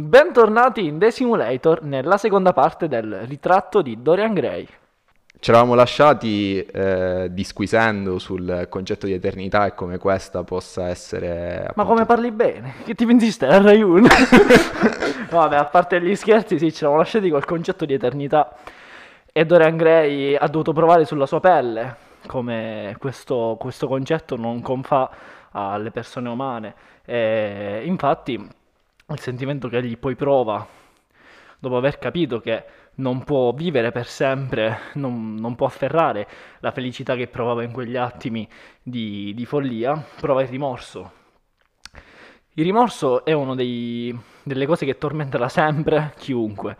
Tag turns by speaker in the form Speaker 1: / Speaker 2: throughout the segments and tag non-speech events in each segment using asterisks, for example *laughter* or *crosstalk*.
Speaker 1: Bentornati in The Simulator nella seconda parte del ritratto di Dorian Gray.
Speaker 2: Ci eravamo lasciati eh, disquisendo sul concetto di eternità e come questa possa essere...
Speaker 1: Ma
Speaker 2: appunto-
Speaker 1: come parli bene? Che ti pensi stai a Rai 1? *laughs* Vabbè, a parte gli scherzi, sì, ci eravamo lasciati col concetto di eternità. E Dorian Gray ha dovuto provare sulla sua pelle come questo, questo concetto non confà alle persone umane. E infatti, il sentimento che egli poi prova, dopo aver capito che non può vivere per sempre, non, non può afferrare la felicità che provava in quegli attimi di, di follia, prova il rimorso. Il rimorso è una delle cose che tormenta da sempre chiunque.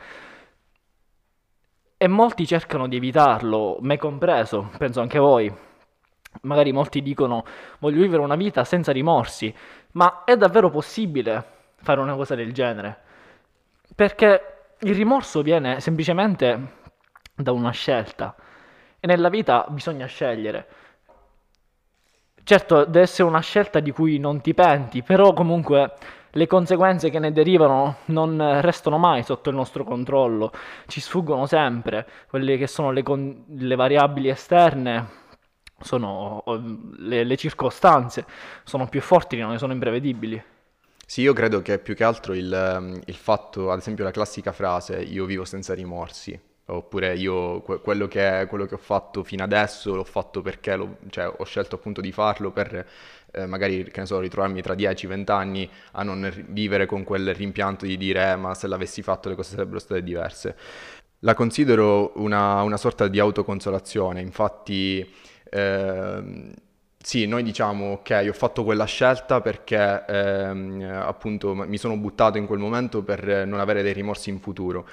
Speaker 1: E molti cercano di evitarlo, me compreso, penso anche voi. Magari molti dicono voglio vivere una vita senza rimorsi, ma è davvero possibile fare una cosa del genere? Perché il rimorso viene semplicemente da una scelta e nella vita bisogna scegliere. Certo, deve essere una scelta di cui non ti penti, però comunque le conseguenze che ne derivano non restano mai sotto il nostro controllo, ci sfuggono sempre, quelle che sono le, con- le variabili esterne sono le, le circostanze, sono più forti di noi, sono imprevedibili.
Speaker 2: Sì, io credo che più che altro il, ehm, il fatto, ad esempio la classica frase io vivo senza rimorsi, oppure io que- quello che, quello che ho fatto fino adesso l'ho fatto perché l'ho- cioè, ho scelto appunto di farlo per eh, magari, che ne so, ritrovarmi tra 10-20 anni a non ri- vivere con quel rimpianto di dire "Eh, ma se l'avessi fatto le cose sarebbero state diverse. La considero una, una sorta di autoconsolazione, infatti ehm, sì, noi diciamo ok, ho fatto quella scelta perché ehm, appunto mi sono buttato in quel momento per non avere dei rimorsi in futuro,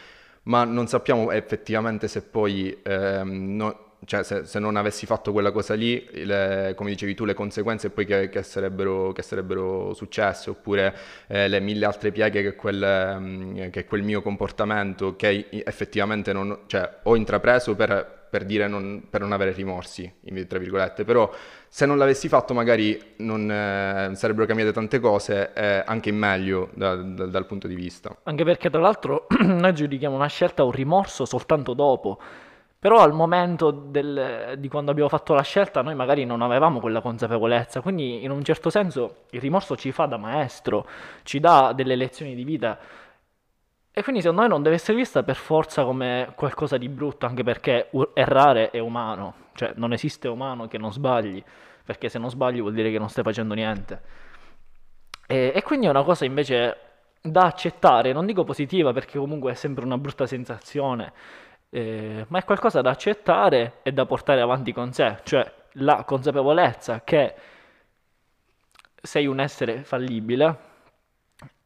Speaker 2: ma non sappiamo effettivamente se poi, ehm, no- cioè se, se non avessi fatto quella cosa lì, le- come dicevi tu, le conseguenze poi che, che sarebbero, che sarebbero successe, oppure eh, le mille altre pieghe che quel, ehm, che quel mio comportamento, che effettivamente non, cioè, ho intrapreso per, per dire non, per non avere rimorsi, tra virgolette, però se non l'avessi fatto magari non eh, sarebbero cambiate tante cose, eh, anche in meglio da- da- dal punto di vista.
Speaker 1: Anche perché tra l'altro *clears throat* noi giudichiamo una scelta o un rimorso soltanto dopo, però al momento del- di quando abbiamo fatto la scelta noi magari non avevamo quella consapevolezza, quindi in un certo senso il rimorso ci fa da maestro, ci dà delle lezioni di vita e quindi secondo me non deve essere vista per forza come qualcosa di brutto, anche perché errare è umano, cioè non esiste umano che non sbagli, perché se non sbagli vuol dire che non stai facendo niente. E, e quindi è una cosa invece da accettare, non dico positiva perché comunque è sempre una brutta sensazione, eh, ma è qualcosa da accettare e da portare avanti con sé, cioè la consapevolezza che sei un essere fallibile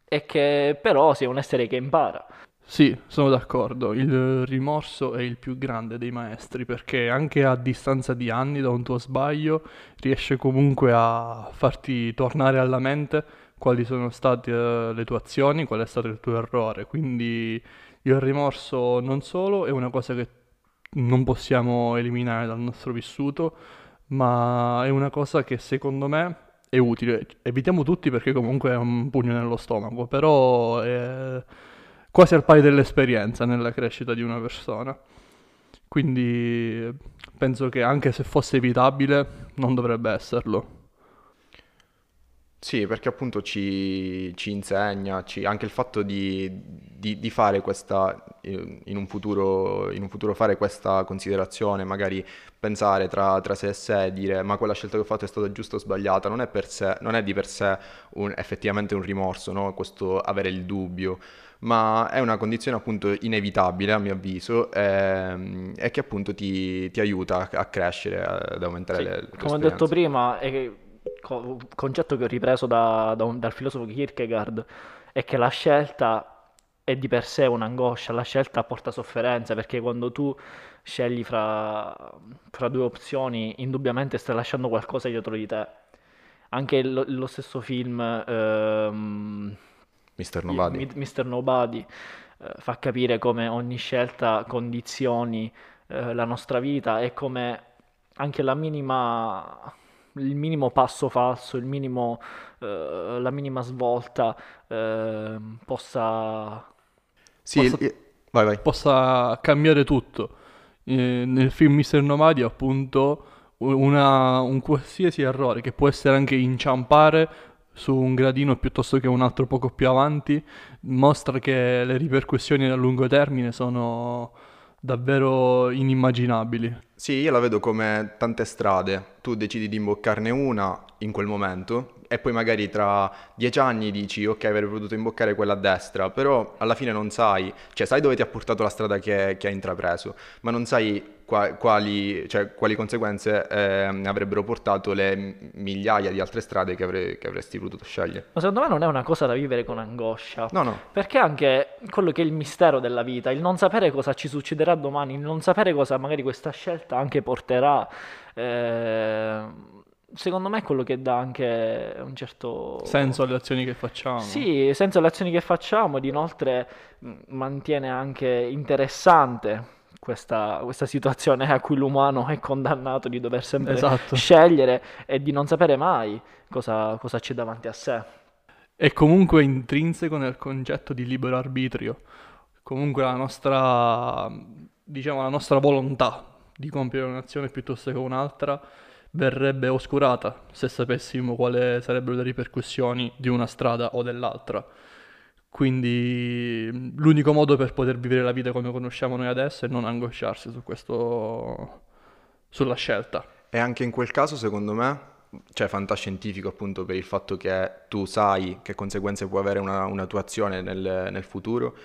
Speaker 1: e che però sei un essere che impara.
Speaker 3: Sì, sono d'accordo. Il rimorso è il più grande dei maestri perché anche a distanza di anni da un tuo sbaglio riesce comunque a farti tornare alla mente quali sono state eh, le tue azioni, qual è stato il tuo errore. Quindi il rimorso non solo è una cosa che non possiamo eliminare dal nostro vissuto, ma è una cosa che secondo me è utile. Evitiamo tutti perché comunque è un pugno nello stomaco, però è quasi al pari dell'esperienza nella crescita di una persona. Quindi penso che anche se fosse evitabile, non dovrebbe esserlo.
Speaker 2: Sì, perché appunto ci, ci insegna, ci- anche il fatto di, di- di fare questa, in un futuro, in un futuro fare questa considerazione, magari pensare tra, tra sé e sé e dire ma quella scelta che ho fatto è stata giusta o sbagliata, non è per sé, non è di per sé un- effettivamente un rimorso, no? Questo avere il dubbio, ma è una condizione appunto inevitabile a mio avviso ehm, e che appunto ti, ti aiuta a, crescere, ad aumentare
Speaker 1: Sì,
Speaker 2: le, le tue
Speaker 1: come ho detto prima, è concetto che ho ripreso da- da un- dal filosofo Kierkegaard, è che la scelta è di per sé un'angoscia, la scelta porta sofferenza, perché quando tu scegli fra, fra due opzioni, indubbiamente stai lasciando qualcosa dietro di te. Anche lo, lo stesso film ehm,
Speaker 2: Mr.
Speaker 1: i-
Speaker 2: Nobody.
Speaker 1: Mi- Mr. Nobody eh, fa capire come ogni scelta condizioni eh, la nostra vita e come anche la minima, il minimo passo falso, il minimo, eh, la minima svolta eh, possa...
Speaker 2: Sì,
Speaker 3: Posso-
Speaker 2: il- vai vai.
Speaker 3: possa cambiare tutto. Eh, nel film Mister Nomadi, appunto, una- un qualsiasi errore che può essere anche inciampare su un gradino piuttosto che un altro poco più avanti, mostra che le ripercussioni a lungo termine sono davvero inimmaginabili.
Speaker 2: Sì, io la vedo come tante strade. Tu decidi di imboccarne una in quel momento e poi magari tra dieci anni dici ok, avrei potuto imboccare quella a destra, però alla fine non sai, cioè sai dove ti ha portato la strada che, che hai intrapreso, ma non sai qua- quali, cioè, quali conseguenze ehm, avrebbero portato le migliaia di altre strade che, avrei- che avresti potuto scegliere.
Speaker 1: Ma secondo me non è una cosa da vivere con angoscia.
Speaker 2: No, no.
Speaker 1: Perché anche quello che è il mistero della vita, il non sapere cosa ci succederà domani, il non sapere cosa magari questa scelta anche porterà, eh, secondo me è quello che dà anche un certo
Speaker 3: Senso alle azioni che facciamo.
Speaker 1: Sì, senza le azioni che facciamo ed inoltre mantiene anche interessante questa, questa situazione a cui l'umano è condannato di dover sempre
Speaker 3: Esatto.
Speaker 1: scegliere e di non sapere mai cosa, cosa c'è davanti a sé.
Speaker 3: È comunque intrinseco nel concetto di libero arbitrio. Comunque la nostra, diciamo, la nostra volontà di compiere un'azione piuttosto che un'altra verrebbe oscurata se sapessimo quali sarebbero le ripercussioni di una strada o dell'altra. Quindi l'unico modo per poter vivere la vita come conosciamo noi adesso è non angosciarsi su questo, sulla scelta.
Speaker 2: E anche in quel caso, secondo me, cioè fantascientifico appunto per il fatto che tu sai che conseguenze può avere una, una tua azione nel, nel futuro,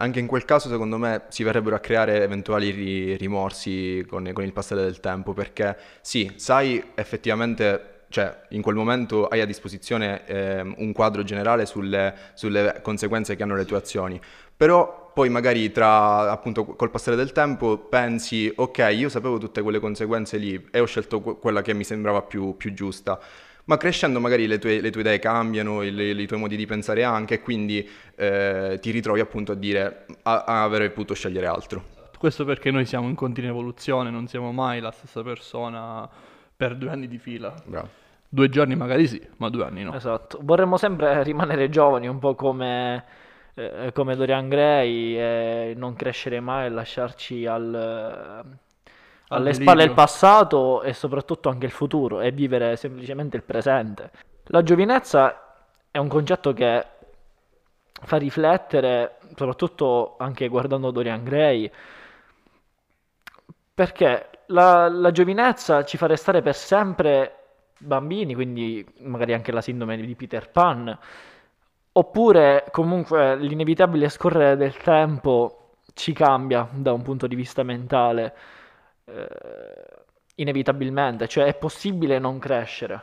Speaker 2: anche in quel caso, secondo me, si verrebbero a creare eventuali ri- rimorsi con, con il passare del tempo, perché sì, sai effettivamente, cioè in quel momento hai a disposizione ehm, un quadro generale sulle, sulle conseguenze che hanno le tue azioni, però poi magari tra, appunto, col passare del tempo pensi, ok, io sapevo tutte quelle conseguenze lì e ho scelto que- quella che mi sembrava più, più giusta. Ma crescendo magari le tue, le tue idee cambiano, i, i tuoi modi di pensare anche, e quindi eh, ti ritrovi appunto a dire, "Ah, ah, avrei potuto scegliere altro.
Speaker 3: Questo perché noi siamo in continua evoluzione, non siamo mai la stessa persona per due anni di fila.
Speaker 2: Bravo.
Speaker 3: Due giorni magari sì, ma due anni no.
Speaker 1: Esatto, vorremmo sempre *laughs* rimanere giovani, un po' come, eh, come Dorian Gray, e non crescere mai e lasciarci al, alle spalle il passato e soprattutto anche il futuro e vivere semplicemente il presente. La giovinezza è un concetto che fa riflettere, soprattutto anche guardando Dorian Gray, perché la, la giovinezza ci fa restare per sempre bambini, quindi magari anche la sindrome di Peter Pan, oppure comunque l'inevitabile scorrere del tempo ci cambia da un punto di vista mentale, eh, inevitabilmente, cioè è possibile non crescere.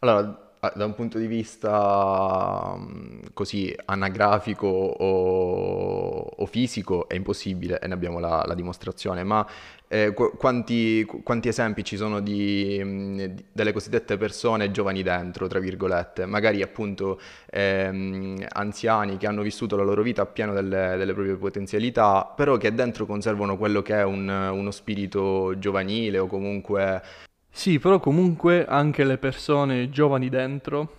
Speaker 2: Allora, da un punto di vista mm, così anagrafico o, o fisico è impossibile e ne abbiamo la, la dimostrazione, ma eh, qu- quanti, qu- quanti esempi ci sono di, mm, di- delle cosiddette persone giovani dentro, tra virgolette, magari appunto ehm, anziani che hanno vissuto la loro vita appieno delle, delle proprie potenzialità, però che dentro conservano quello che è un- uno spirito giovanile o comunque
Speaker 3: Sì, però comunque anche le persone giovani dentro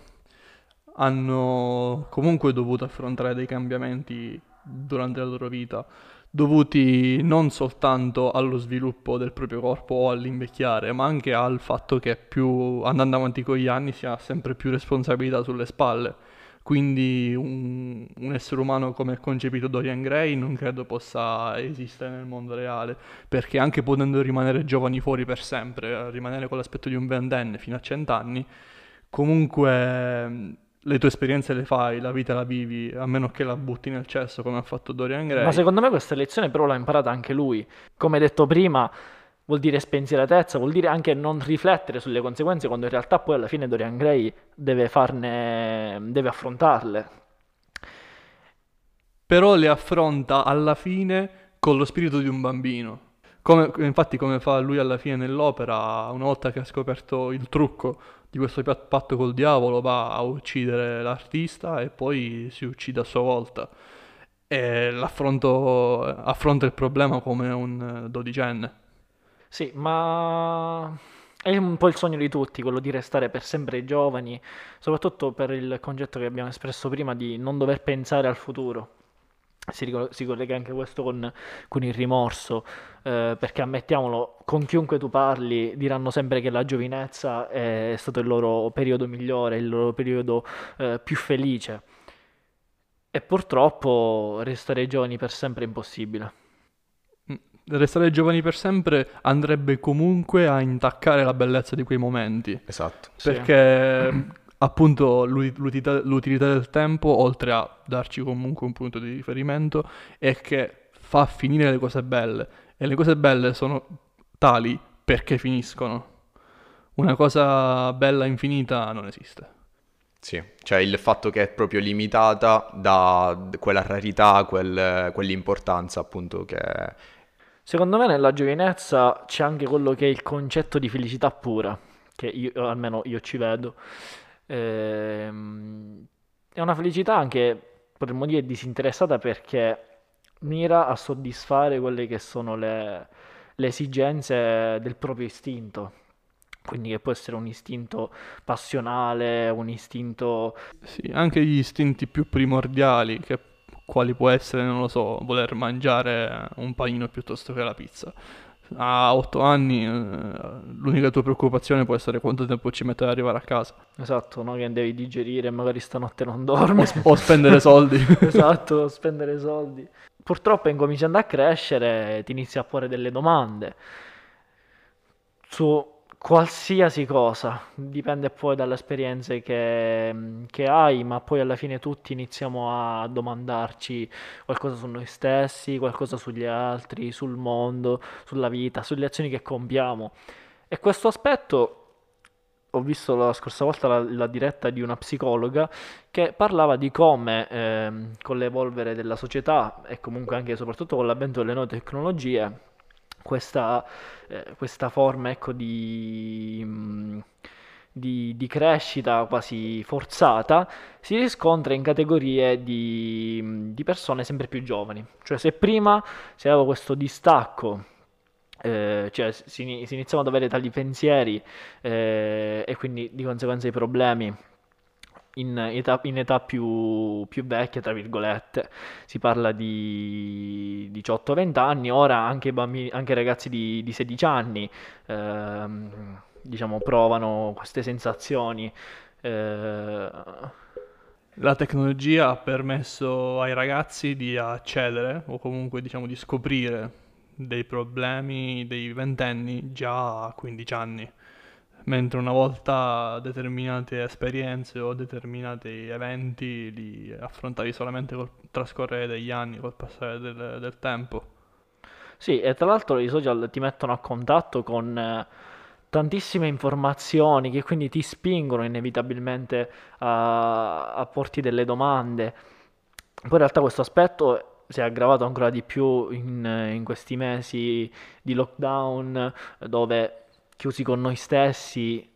Speaker 3: hanno comunque dovuto affrontare dei cambiamenti durante la loro vita, dovuti non soltanto allo sviluppo del proprio corpo o all'invecchiare, ma anche al fatto che più andando avanti con gli anni si ha sempre più responsabilità sulle spalle. Quindi un, un essere umano come è concepito Dorian Gray non credo possa esistere nel mondo reale, perché anche potendo rimanere giovani fuori per sempre, eh, rimanere con l'aspetto di un ventenne fino a cent'anni, comunque mh, le tue esperienze le fai, la vita la vivi, a meno che la butti nel cesso come ha fatto Dorian Gray.
Speaker 1: Ma secondo me questa lezione però l'ha imparata anche lui. Come detto prima, vuol dire spensieratezza, vuol dire anche non riflettere sulle conseguenze quando in realtà poi alla fine Dorian Gray deve farne, deve affrontarle.
Speaker 3: Però le affronta alla fine con lo spirito di un bambino. Come- infatti, come fa lui alla fine nell'opera, una volta che ha scoperto il trucco di questo pat- patto col diavolo, va a uccidere l'artista e poi si uccide a sua volta. E affronta il problema come un eh, dodicenne.
Speaker 1: Sì, ma È un po' il sogno di tutti, quello di restare per sempre giovani, soprattutto per il concetto che abbiamo espresso prima di non dover pensare al futuro. Si, ricol- si collega anche questo con, con il rimorso, eh, perché ammettiamolo, con chiunque tu parli diranno sempre che la giovinezza è stato il loro periodo migliore, il loro periodo eh, più felice. E purtroppo restare giovani per sempre è impossibile.
Speaker 3: Mm, Restare giovani per sempre andrebbe comunque a intaccare la bellezza di quei momenti.
Speaker 2: Esatto.
Speaker 1: Sì. *clears throat*
Speaker 3: Appunto l'uti- l'utilità, l'utilità del tempo, oltre a darci comunque un punto di riferimento, è che fa finire le cose belle. E le cose belle sono tali perché finiscono. Una cosa bella infinita non esiste.
Speaker 2: Sì, cioè il fatto che è proprio limitata da quella rarità, quel- quell'importanza appunto che...
Speaker 1: Secondo me nella giovinezza c'è anche quello che è il concetto di felicità pura, che io, almeno io ci vedo. Ehm, è una felicità anche, potremmo dire, disinteressata perché mira a soddisfare quelle che sono le, le esigenze del proprio istinto. Quindi che può essere un istinto passionale, un istinto...
Speaker 3: Sì, anche gli istinti più primordiali, che quali può essere, non lo so, voler mangiare un panino piuttosto che la pizza. A otto anni, eh, l'unica tua preoccupazione può essere quanto tempo ci mette ad arrivare a casa.
Speaker 1: Esatto, no? Che devi digerire, magari stanotte non dormi.
Speaker 3: O spendere soldi. *laughs*
Speaker 1: Esatto, spendere soldi. Purtroppo incominciando a crescere ti inizi a porre delle domande su qualsiasi cosa, dipende poi dalle esperienze che, che hai, ma poi alla fine tutti iniziamo a domandarci qualcosa su noi stessi, qualcosa sugli altri, sul mondo, sulla vita, sulle azioni che compiamo. E questo aspetto ho visto la scorsa volta la, la diretta di una psicologa che parlava di come ehm, con l'evolvere della società e comunque anche e soprattutto con l'avvento delle nuove tecnologie, questa, eh, questa forma ecco, di, mm, di, di crescita quasi forzata si riscontra in categorie di, di persone sempre più giovani. Cioè se prima si aveva questo distacco eh, cioè si, si iniziano ad avere tali pensieri eh, e quindi di conseguenza i problemi in età, in età più, più vecchia, tra virgolette, si parla di 18-20 anni, ora anche, bambini, anche ragazzi di, di 16 anni ehm, diciamo, provano queste sensazioni. eh,
Speaker 3: La tecnologia ha permesso ai ragazzi di accedere o comunque diciamo di scoprire dei problemi dei ventenni già a 15 anni, mentre una volta determinate esperienze o determinati eventi li affrontavi solamente col trascorrere degli anni, col passare del, del tempo.
Speaker 1: Sì, e tra l'altro i social ti mettono a contatto con eh, tantissime informazioni che quindi ti spingono inevitabilmente a, a porti delle domande. Poi in realtà questo aspetto si è aggravato ancora di più in, in questi mesi di lockdown, dove chiusi con noi stessi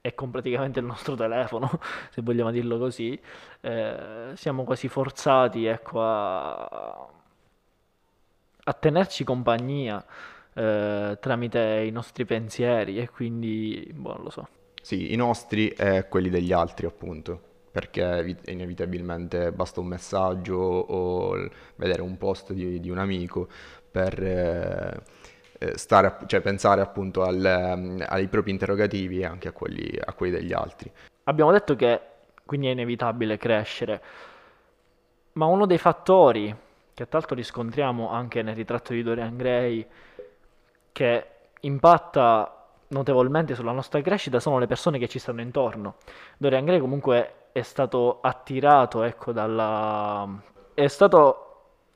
Speaker 1: e con praticamente il nostro telefono, *laughs* se vogliamo dirlo così, eh, siamo quasi forzati, ecco, a, a tenerci compagnia eh, tramite i nostri pensieri e quindi, boh, lo so.
Speaker 2: Sì, i nostri e quelli degli altri appunto, perché evi- inevitabilmente basta un messaggio o vedere un post di, di un amico per eh, stare, app- cioè pensare appunto al, ehm, ai propri interrogativi e anche a quelli, a quelli degli altri.
Speaker 1: Abbiamo detto che quindi è inevitabile crescere, ma uno dei fattori che tra l'altro riscontriamo anche nel ritratto di Dorian Gray, che impatta notevolmente sulla nostra crescita, sono le persone che ci stanno intorno. Dorian Gray comunque è stato attirato, ecco, dalla... è stato...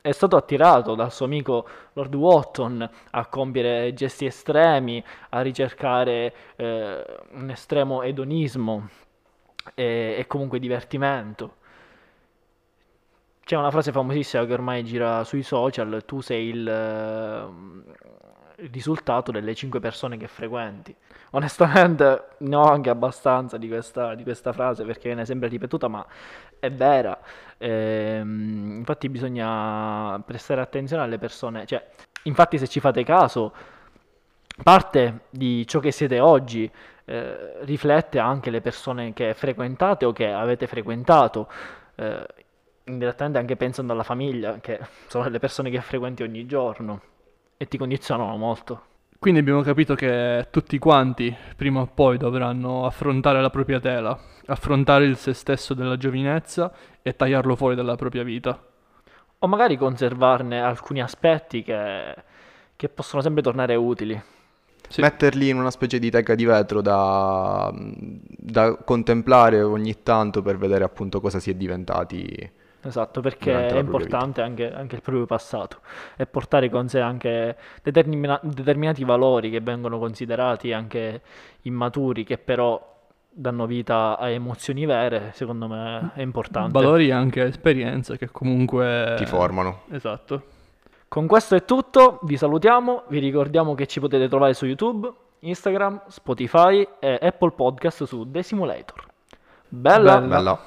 Speaker 1: È stato attirato dal suo amico Lord Wotton a compiere gesti estremi, a ricercare eh, un estremo edonismo e, e comunque divertimento. C'è una frase famosissima che ormai gira sui social, tu sei il, ehm, il risultato delle 5 persone che frequenti. Onestamente ne ho anche abbastanza di questa, di questa frase perché viene sempre ripetuta, ma è vera. Ehm, infatti bisogna prestare attenzione alle persone, cioè, infatti se ci fate caso, parte di ciò che siete oggi eh, riflette anche le persone che frequentate o che avete frequentato, eh, indirettamente anche pensando alla famiglia, che sono le persone che frequenti ogni giorno e ti condizionano molto.
Speaker 3: Quindi abbiamo capito che tutti quanti prima o poi dovranno affrontare la propria tela, affrontare il se stesso della giovinezza e tagliarlo fuori dalla propria vita.
Speaker 1: O magari conservarne alcuni aspetti che, che possono sempre tornare utili.
Speaker 3: Sì.
Speaker 2: Metterli in una specie di teca di vetro da, da contemplare ogni tanto per vedere appunto cosa si è diventati.
Speaker 1: Esatto, perché è importante anche, anche il proprio passato e portare con sé anche determina- determinati valori che vengono considerati anche immaturi, che però danno vita a emozioni vere, secondo me è importante.
Speaker 3: Valori e anche esperienze che comunque...
Speaker 2: Ti formano.
Speaker 3: Esatto.
Speaker 1: Con questo è tutto, vi salutiamo, vi ricordiamo che ci potete trovare su YouTube, Instagram, Spotify e Apple Podcast su The Simulator. Bella!
Speaker 3: Bella.
Speaker 2: Bella.